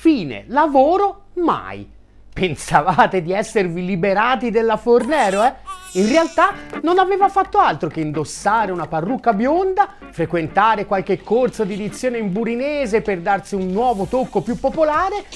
Fine, lavoro, mai. Pensavate di esservi liberati della Fornero, eh? In realtà non aveva fatto altro che indossare una parrucca bionda, frequentare qualche corso di dizione in burinese per darsi un nuovo tocco più popolare.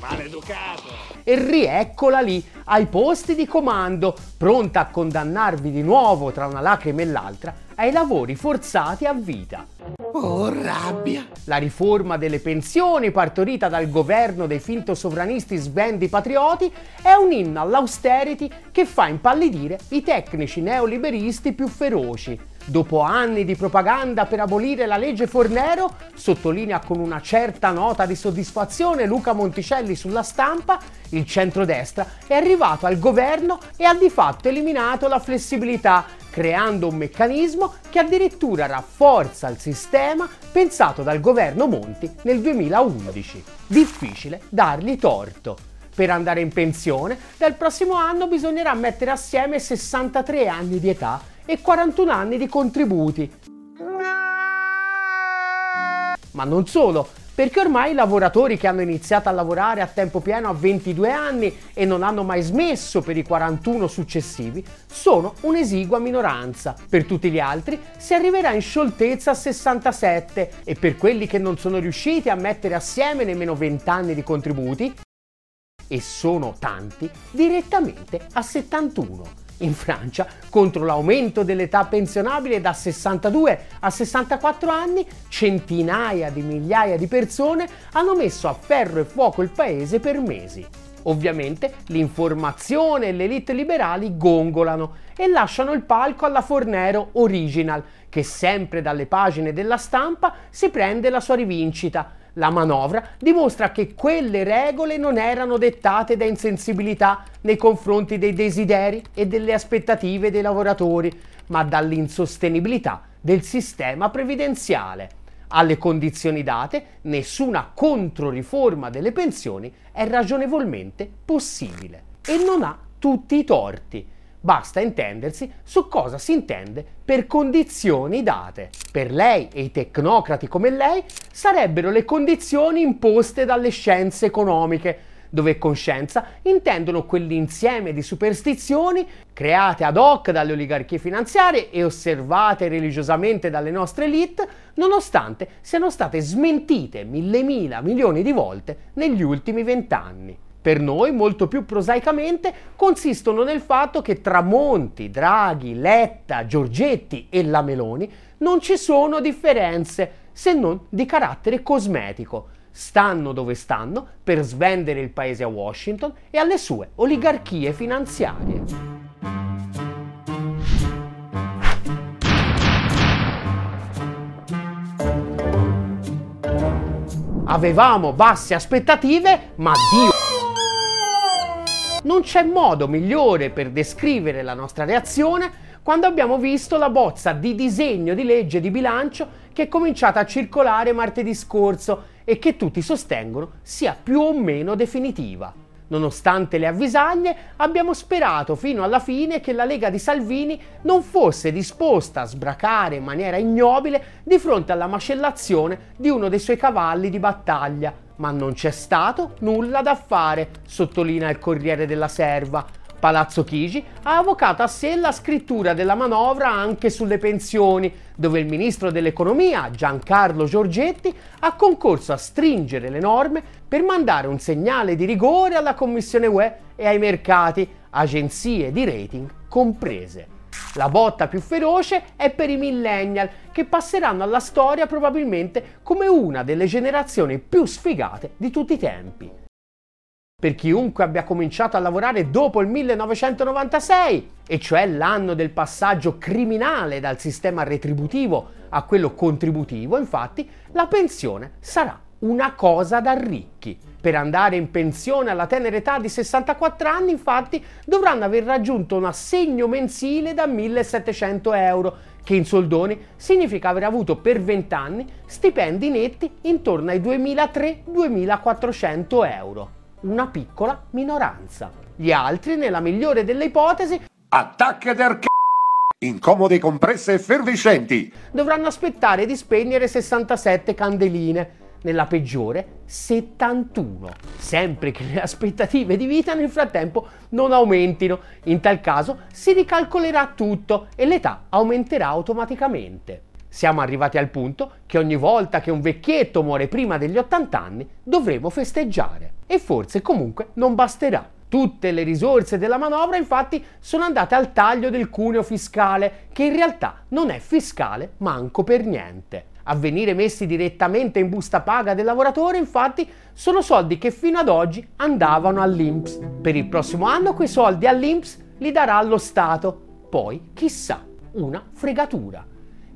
Maleducato! E rieccola lì, ai posti di comando, pronta a condannarvi di nuovo tra una lacrima e l'altra ai lavori forzati a vita. Oh, rabbia! La riforma delle pensioni partorita dal governo dei finto sovranisti svendi patrioti è un inno all'austerity che fa impallidire i tecnici neoliberisti più feroci. Dopo anni di propaganda per abolire la legge Fornero, sottolinea con una certa nota di soddisfazione Luca Monticelli sulla stampa, il centrodestra è arrivato al governo e ha di fatto eliminato la flessibilità, creando un meccanismo che addirittura rafforza il sistema pensato dal governo Monti nel 2011. Difficile dargli torto. Per andare in pensione, dal prossimo anno bisognerà mettere assieme 63 anni di età e 41 anni di contributi. Ma non solo, perché ormai i lavoratori che hanno iniziato a lavorare a tempo pieno a 22 anni e non hanno mai smesso per i 41 successivi sono un'esigua minoranza. Per tutti gli altri si arriverà in scioltezza a 67 e per quelli che non sono riusciti a mettere assieme nemmeno 20 anni di contributi, e sono tanti, direttamente a 71 in Francia, contro l'aumento dell'età pensionabile da 62 a 64 anni, centinaia di migliaia di persone hanno messo a ferro e fuoco il paese per mesi. Ovviamente l'informazione e le elite liberali gongolano e lasciano il palco alla Fornero Original, che sempre dalle pagine della stampa si prende la sua rivincita la manovra dimostra che quelle regole non erano dettate da insensibilità nei confronti dei desideri e delle aspettative dei lavoratori, ma dall'insostenibilità del sistema previdenziale. Alle condizioni date, nessuna controriforma delle pensioni è ragionevolmente possibile e non ha tutti i torti. Basta intendersi su cosa si intende per condizioni date. Per lei e i tecnocrati come lei sarebbero le condizioni imposte dalle scienze economiche, dove coscienza intendono quell'insieme di superstizioni create ad hoc dalle oligarchie finanziarie e osservate religiosamente dalle nostre elite, nonostante siano state smentite mille mila milioni di volte negli ultimi vent'anni per noi, molto più prosaicamente, consistono nel fatto che tra Monti, Draghi, Letta, Giorgetti e la Meloni non ci sono differenze, se non di carattere cosmetico. Stanno dove stanno per svendere il paese a Washington e alle sue oligarchie finanziarie. Avevamo basse aspettative, ma Dio non c'è modo migliore per descrivere la nostra reazione quando abbiamo visto la bozza di disegno di legge di bilancio che è cominciata a circolare martedì scorso e che tutti sostengono sia più o meno definitiva. Nonostante le avvisaglie, abbiamo sperato fino alla fine che la Lega di Salvini non fosse disposta a sbracare in maniera ignobile di fronte alla macellazione di uno dei suoi cavalli di battaglia, ma non c'è stato nulla da fare, sottolinea il Corriere della Serva. Palazzo Chigi ha avvocato a sé la scrittura della manovra anche sulle pensioni, dove il ministro dell'economia Giancarlo Giorgetti ha concorso a stringere le norme per mandare un segnale di rigore alla Commissione UE e ai mercati, agenzie di rating comprese. La botta più feroce è per i millennial, che passeranno alla storia probabilmente come una delle generazioni più sfigate di tutti i tempi. Per chiunque abbia cominciato a lavorare dopo il 1996, e cioè l'anno del passaggio criminale dal sistema retributivo a quello contributivo, infatti, la pensione sarà una cosa da ricchi. Per andare in pensione alla tenera età di 64 anni, infatti, dovranno aver raggiunto un assegno mensile da 1700 euro, che in soldoni significa aver avuto per 20 anni stipendi netti intorno ai 2300-2400 euro. Una piccola minoranza. Gli altri, nella migliore delle ipotesi, attacca der c***o incomode compresse effervescenti. Dovranno aspettare di spegnere 67 candeline nella peggiore 71, sempre che le aspettative di vita nel frattempo non aumentino. In tal caso si ricalcolerà tutto e l'età aumenterà automaticamente. Siamo arrivati al punto che ogni volta che un vecchietto muore prima degli 80 anni dovremo festeggiare. E forse comunque non basterà. Tutte le risorse della manovra infatti sono andate al taglio del cuneo fiscale, che in realtà non è fiscale manco per niente. A venire messi direttamente in busta paga del lavoratore infatti sono soldi che fino ad oggi andavano all'INPS. Per il prossimo anno quei soldi all'INPS li darà lo Stato. Poi, chissà, una fregatura.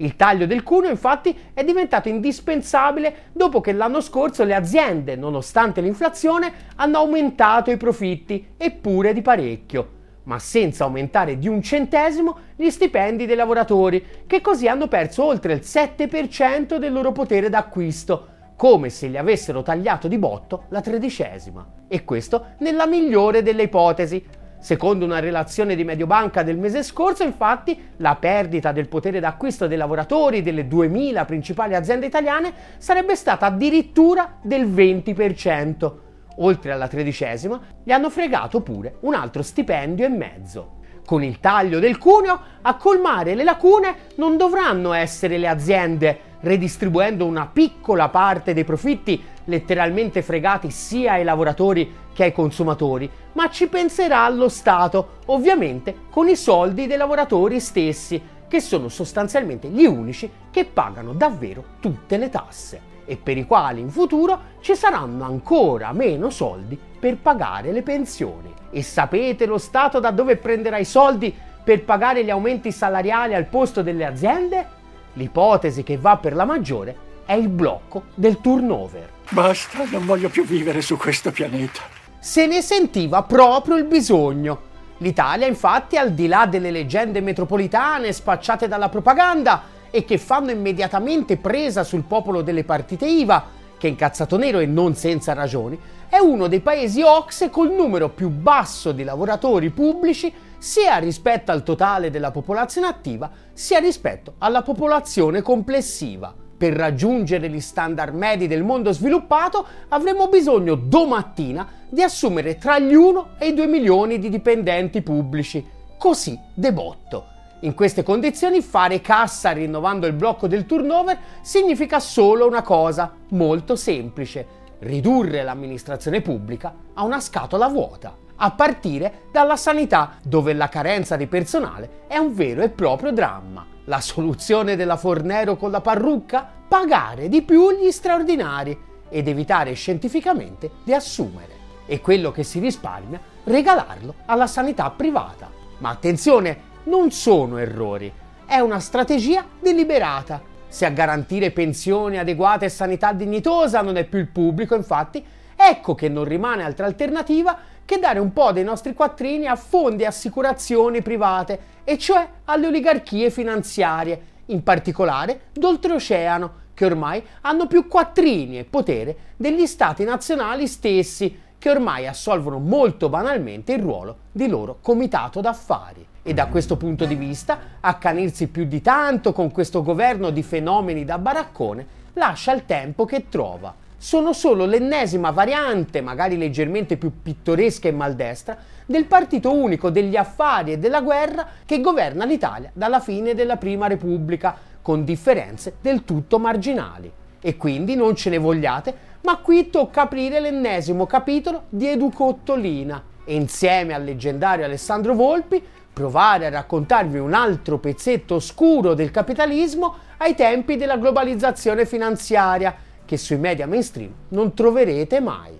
Il taglio del cuneo infatti è diventato indispensabile dopo che l'anno scorso le aziende, nonostante l'inflazione, hanno aumentato i profitti, eppure di parecchio, ma senza aumentare di un centesimo gli stipendi dei lavoratori, che così hanno perso oltre il 7% del loro potere d'acquisto, come se gli avessero tagliato di botto la tredicesima. E questo nella migliore delle ipotesi, Secondo una relazione di Mediobanca del mese scorso, infatti, la perdita del potere d'acquisto dei lavoratori delle 2000 principali aziende italiane sarebbe stata addirittura del 20%. Oltre alla tredicesima, gli hanno fregato pure un altro stipendio e mezzo. Con il taglio del cuneo, a colmare le lacune non dovranno essere le aziende, redistribuendo una piccola parte dei profitti letteralmente fregati sia ai lavoratori che ai consumatori, ma ci penserà lo Stato, ovviamente con i soldi dei lavoratori stessi, che sono sostanzialmente gli unici che pagano davvero tutte le tasse e per i quali in futuro ci saranno ancora meno soldi per pagare le pensioni. E sapete lo Stato da dove prenderà i soldi per pagare gli aumenti salariali al posto delle aziende? L'ipotesi che va per la maggiore è il blocco del turnover. Basta, non voglio più vivere su questo pianeta. Se ne sentiva proprio il bisogno. L'Italia, infatti, al di là delle leggende metropolitane spacciate dalla propaganda e che fanno immediatamente presa sul popolo delle partite IVA, che è incazzato nero e non senza ragioni, è uno dei paesi OXE col numero più basso di lavoratori pubblici sia rispetto al totale della popolazione attiva, sia rispetto alla popolazione complessiva. Per raggiungere gli standard medi del mondo sviluppato avremo bisogno domattina di assumere tra gli 1 e i 2 milioni di dipendenti pubblici. Così debotto. In queste condizioni fare cassa rinnovando il blocco del turnover significa solo una cosa molto semplice, ridurre l'amministrazione pubblica a una scatola vuota, a partire dalla sanità dove la carenza di personale è un vero e proprio dramma. La soluzione della Fornero con la parrucca? Pagare di più gli straordinari ed evitare scientificamente di assumere. E quello che si risparmia, regalarlo alla sanità privata. Ma attenzione, non sono errori, è una strategia deliberata. Se a garantire pensioni adeguate e sanità dignitosa non è più il pubblico, infatti, ecco che non rimane altra alternativa che dare un po' dei nostri quattrini a fondi e assicurazioni private, e cioè alle oligarchie finanziarie, in particolare d'oltreoceano, che ormai hanno più quattrini e potere degli stati nazionali stessi, che ormai assolvono molto banalmente il ruolo di loro comitato d'affari. E da questo punto di vista, accanirsi più di tanto con questo governo di fenomeni da baraccone lascia il tempo che trova. Sono solo l'ennesima variante, magari leggermente più pittoresca e maldestra, del partito unico degli affari e della guerra che governa l'Italia dalla fine della Prima Repubblica, con differenze del tutto marginali. E quindi non ce ne vogliate, ma qui tocca aprire l'ennesimo capitolo di Educottolina. E insieme al leggendario Alessandro Volpi provare a raccontarvi un altro pezzetto oscuro del capitalismo ai tempi della globalizzazione finanziaria che sui media mainstream non troverete mai.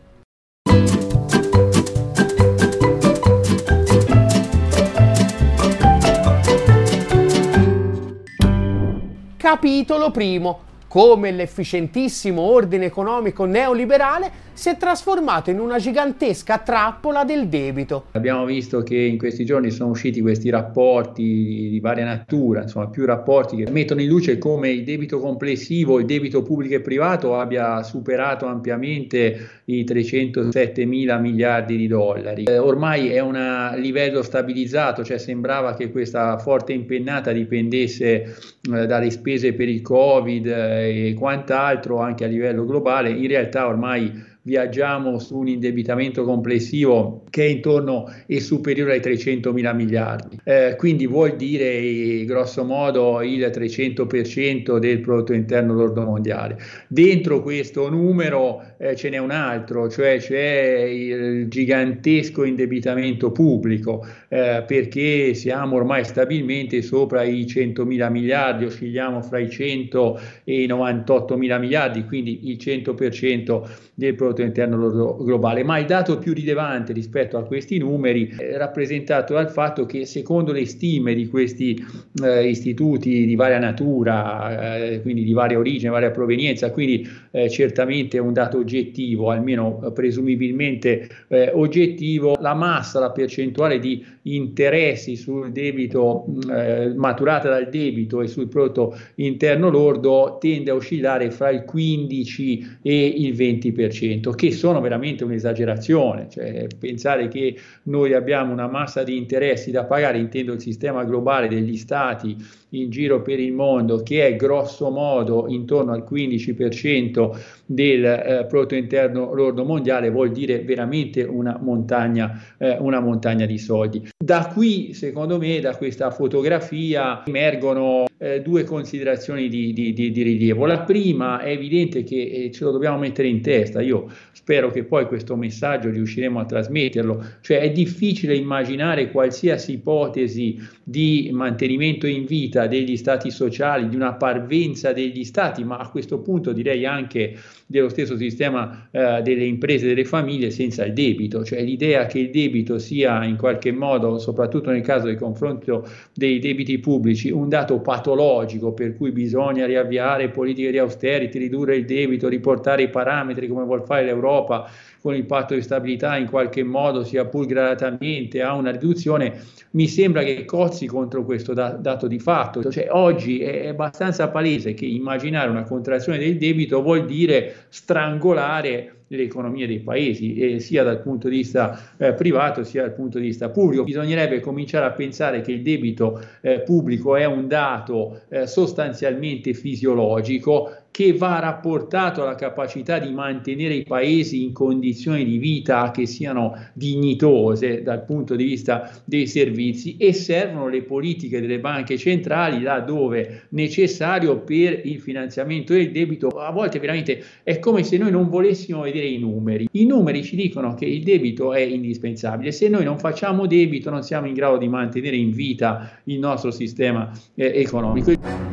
Capitolo primo come l'efficientissimo ordine economico neoliberale si è trasformato in una gigantesca trappola del debito. Abbiamo visto che in questi giorni sono usciti questi rapporti di varia natura, insomma più rapporti che mettono in luce come il debito complessivo, il debito pubblico e privato abbia superato ampiamente i 307 mila miliardi di dollari. Eh, ormai è un livello stabilizzato, cioè sembrava che questa forte impennata dipendesse eh, dalle spese per il Covid eh, e quant'altro anche a livello globale, in realtà ormai viaggiamo su un indebitamento complessivo che è intorno e superiore ai 300 mila miliardi. Eh, quindi vuol dire grosso modo il 300% del prodotto interno lordo mondiale. Dentro questo numero eh, ce n'è un altro, cioè c'è il gigantesco indebitamento pubblico, eh, perché siamo ormai stabilmente sopra i 100 mila miliardi, oscilliamo fra i 100 e i 98 mila miliardi, quindi il 100% del prodotto prodotto interno globale, ma il dato più rilevante rispetto a questi numeri è rappresentato dal fatto che secondo le stime di questi eh, istituti di varia natura, eh, quindi di varia origine, varia provenienza, quindi eh, certamente un dato oggettivo, almeno presumibilmente eh, oggettivo, la massa, la percentuale di interessi sul debito eh, maturata dal debito e sul prodotto interno lordo tende a oscillare fra il 15 e il 20% detto che sono veramente un'esagerazione, cioè pensare che noi abbiamo una massa di interessi da pagare, intendo il sistema globale degli stati in giro per il mondo, che è grosso modo intorno al 15% del eh, prodotto interno lordo mondiale, vuol dire veramente una montagna, eh, una montagna di soldi. Da qui, secondo me, da questa fotografia emergono eh, due considerazioni di, di, di, di, rilievo. La prima è evidente che eh, ce lo dobbiamo mettere in testa, io spero che poi questo messaggio riusciremo a trasmetterlo, cioè è difficile immaginare qualsiasi ipotesi di mantenimento in vita degli stati sociali, di una parvenza degli stati, ma a questo punto direi anche dello stesso sistema eh, delle imprese e delle famiglie senza il debito, cioè l'idea che il debito sia in qualche modo, soprattutto nel caso del confronto dei debiti pubblici, un dato patologico per cui bisogna riavviare politiche di austerity, ridurre il debito, riportare i parametri come vuol fare l'Europa con il patto di stabilità in qualche modo, sia pur gradatamente, a una riduzione, mi sembra che cozzi contro questo da- dato di fatto. Cioè, oggi è abbastanza palese che immaginare una contrazione del debito vuol dire strangolare le economie dei paesi, sia dal punto di vista eh, privato sia dal punto di vista pubblico. Bisognerebbe cominciare a pensare che il debito eh, pubblico è un dato eh, sostanzialmente fisiologico che va rapportato alla capacità di mantenere i paesi in condizioni di vita che siano dignitose dal punto di vista dei servizi e servono le politiche delle banche centrali laddove necessario per il finanziamento del debito. A volte veramente è come se noi non volessimo vedere i numeri. I numeri ci dicono che il debito è indispensabile. Se noi non facciamo debito non siamo in grado di mantenere in vita il nostro sistema eh, economico.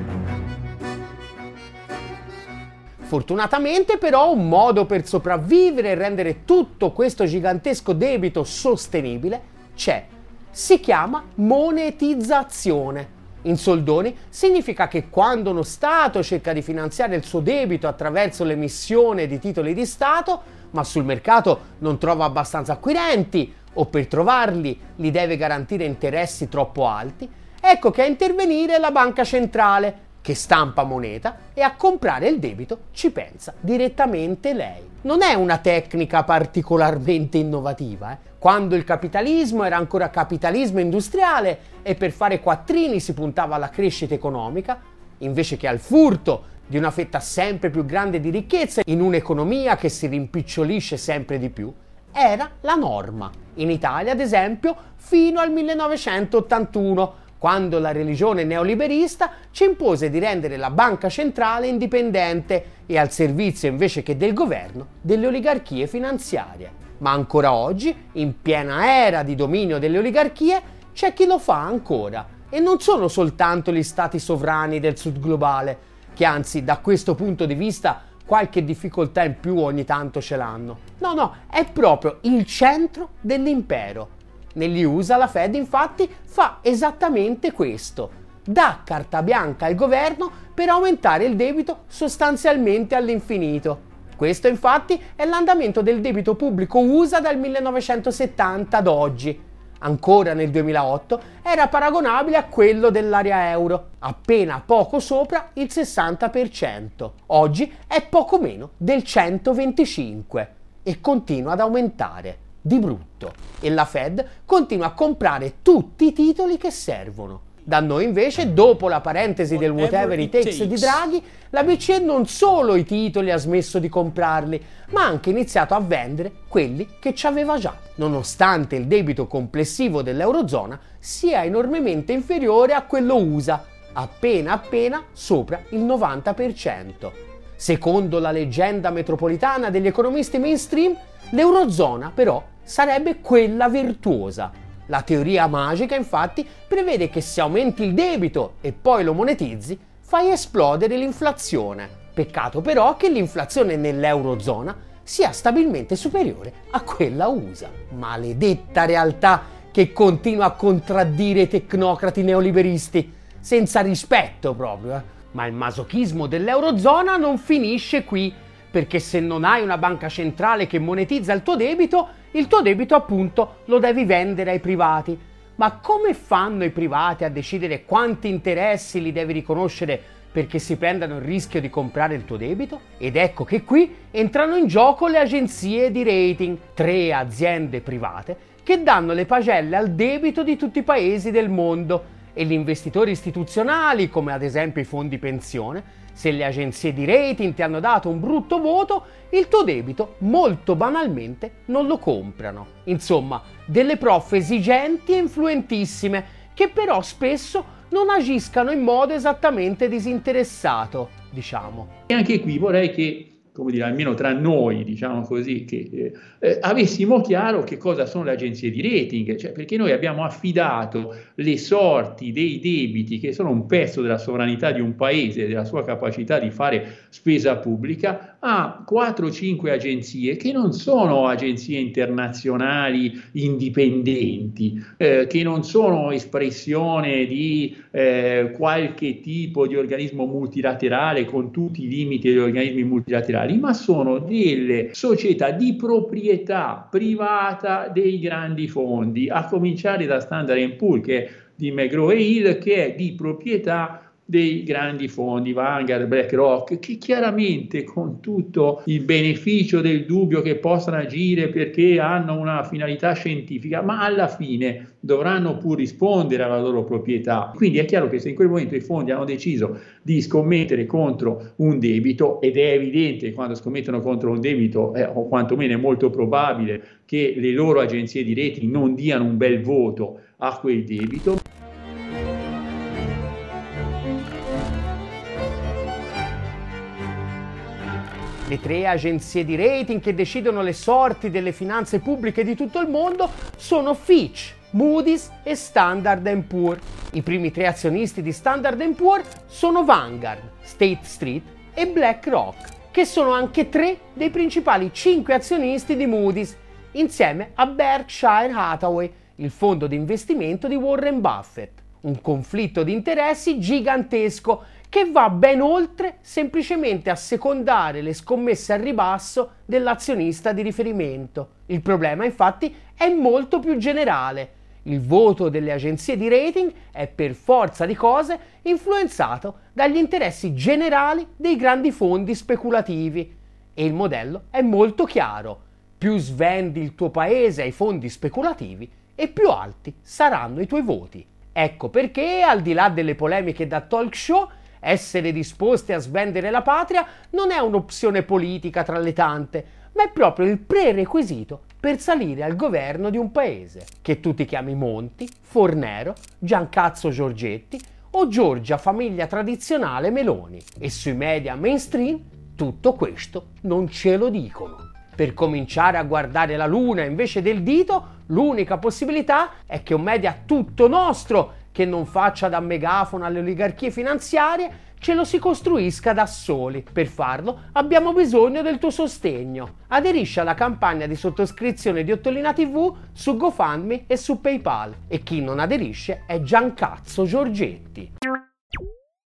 Fortunatamente però un modo per sopravvivere e rendere tutto questo gigantesco debito sostenibile c'è. Si chiama monetizzazione. In soldoni significa che quando uno Stato cerca di finanziare il suo debito attraverso l'emissione di titoli di Stato, ma sul mercato non trova abbastanza acquirenti o per trovarli li deve garantire interessi troppo alti, ecco che a intervenire la banca centrale che stampa moneta e a comprare il debito ci pensa direttamente lei. Non è una tecnica particolarmente innovativa. Eh? Quando il capitalismo era ancora capitalismo industriale e per fare quattrini si puntava alla crescita economica, invece che al furto di una fetta sempre più grande di ricchezza in un'economia che si rimpicciolisce sempre di più, era la norma. In Italia, ad esempio, fino al 1981 quando la religione neoliberista ci impose di rendere la banca centrale indipendente e al servizio invece che del governo delle oligarchie finanziarie. Ma ancora oggi, in piena era di dominio delle oligarchie, c'è chi lo fa ancora. E non sono soltanto gli stati sovrani del sud globale, che anzi da questo punto di vista qualche difficoltà in più ogni tanto ce l'hanno. No, no, è proprio il centro dell'impero negli USA la Fed infatti fa esattamente questo. Dà carta bianca al governo per aumentare il debito sostanzialmente all'infinito. Questo infatti è l'andamento del debito pubblico USA dal 1970 ad oggi. Ancora nel 2008 era paragonabile a quello dell'area euro, appena poco sopra il 60%. Oggi è poco meno del 125% e continua ad aumentare di brutto e la Fed continua a comprare tutti i titoli che servono. Da noi invece, dopo la parentesi del whatever it takes di Draghi, la BCE non solo i titoli ha smesso di comprarli, ma ha anche iniziato a vendere quelli che ci aveva già, nonostante il debito complessivo dell'Eurozona sia enormemente inferiore a quello USA, appena appena sopra il 90%. Secondo la leggenda metropolitana degli economisti mainstream, l'Eurozona però sarebbe quella virtuosa la teoria magica infatti prevede che se aumenti il debito e poi lo monetizzi, fai esplodere l'inflazione. Peccato però che l'inflazione nell'Eurozona sia stabilmente superiore a quella USA. Maledetta realtà che continua a contraddire i tecnocrati neoliberisti, senza rispetto proprio. Eh? Ma il masochismo dell'Eurozona non finisce qui perché se non hai una banca centrale che monetizza il tuo debito, il tuo debito appunto lo devi vendere ai privati. Ma come fanno i privati a decidere quanti interessi li devi riconoscere perché si prendano il rischio di comprare il tuo debito? Ed ecco che qui entrano in gioco le agenzie di rating, tre aziende private che danno le pagelle al debito di tutti i paesi del mondo e gli investitori istituzionali, come ad esempio i fondi pensione, se le agenzie di rating ti hanno dato un brutto voto, il tuo debito molto banalmente non lo comprano. Insomma, delle prof esigenti e influentissime che però spesso non agiscano in modo esattamente disinteressato, diciamo. E anche qui vorrei che come dire, almeno tra noi, diciamo così, che eh, eh, avessimo chiaro che cosa sono le agenzie di rating, cioè perché noi abbiamo affidato le sorti dei debiti, che sono un pezzo della sovranità di un paese, della sua capacità di fare spesa pubblica, a 4-5 agenzie che non sono agenzie internazionali indipendenti, eh, che non sono espressione di eh, qualche tipo di organismo multilaterale con tutti i limiti degli organismi multilaterali ma sono delle società di proprietà privata dei grandi fondi, a cominciare da Standard Poor's che è di McGraw Hill, che è di proprietà dei grandi fondi, Vanguard, BlackRock, che chiaramente con tutto il beneficio del dubbio che possano agire perché hanno una finalità scientifica, ma alla fine dovranno pur rispondere alla loro proprietà. Quindi è chiaro che se in quel momento i fondi hanno deciso di scommettere contro un debito, ed è evidente che quando scommettono contro un debito, eh, o quantomeno è molto probabile che le loro agenzie di rating non diano un bel voto a quel debito. Le tre agenzie di rating che decidono le sorti delle finanze pubbliche di tutto il mondo sono Fitch, Moody's e Standard Poor's. I primi tre azionisti di Standard Poor's sono Vanguard, State Street e BlackRock, che sono anche tre dei principali cinque azionisti di Moody's, insieme a Berkshire Hathaway, il fondo di investimento di Warren Buffett. Un conflitto di interessi gigantesco che va ben oltre semplicemente a secondare le scommesse al ribasso dell'azionista di riferimento. Il problema infatti è molto più generale. Il voto delle agenzie di rating è per forza di cose influenzato dagli interessi generali dei grandi fondi speculativi. E il modello è molto chiaro. Più svendi il tuo paese ai fondi speculativi e più alti saranno i tuoi voti. Ecco perché, al di là delle polemiche da talk show, essere disposti a svendere la patria non è un'opzione politica tra le tante, ma è proprio il prerequisito per salire al governo di un paese, che tu ti chiami Monti, Fornero, Giancazzo Giorgetti o Giorgia famiglia tradizionale Meloni. E sui media mainstream tutto questo non ce lo dicono. Per cominciare a guardare la luna invece del dito, l'unica possibilità è che un media tutto nostro che non faccia da megafono alle oligarchie finanziarie, ce lo si costruisca da soli. Per farlo abbiamo bisogno del tuo sostegno. Aderisci alla campagna di sottoscrizione di Ottolina TV su GoFundMe e su PayPal. E chi non aderisce è Giancazzo Giorgetti.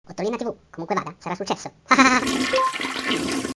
Ottolina TV, comunque vada, sarà successo.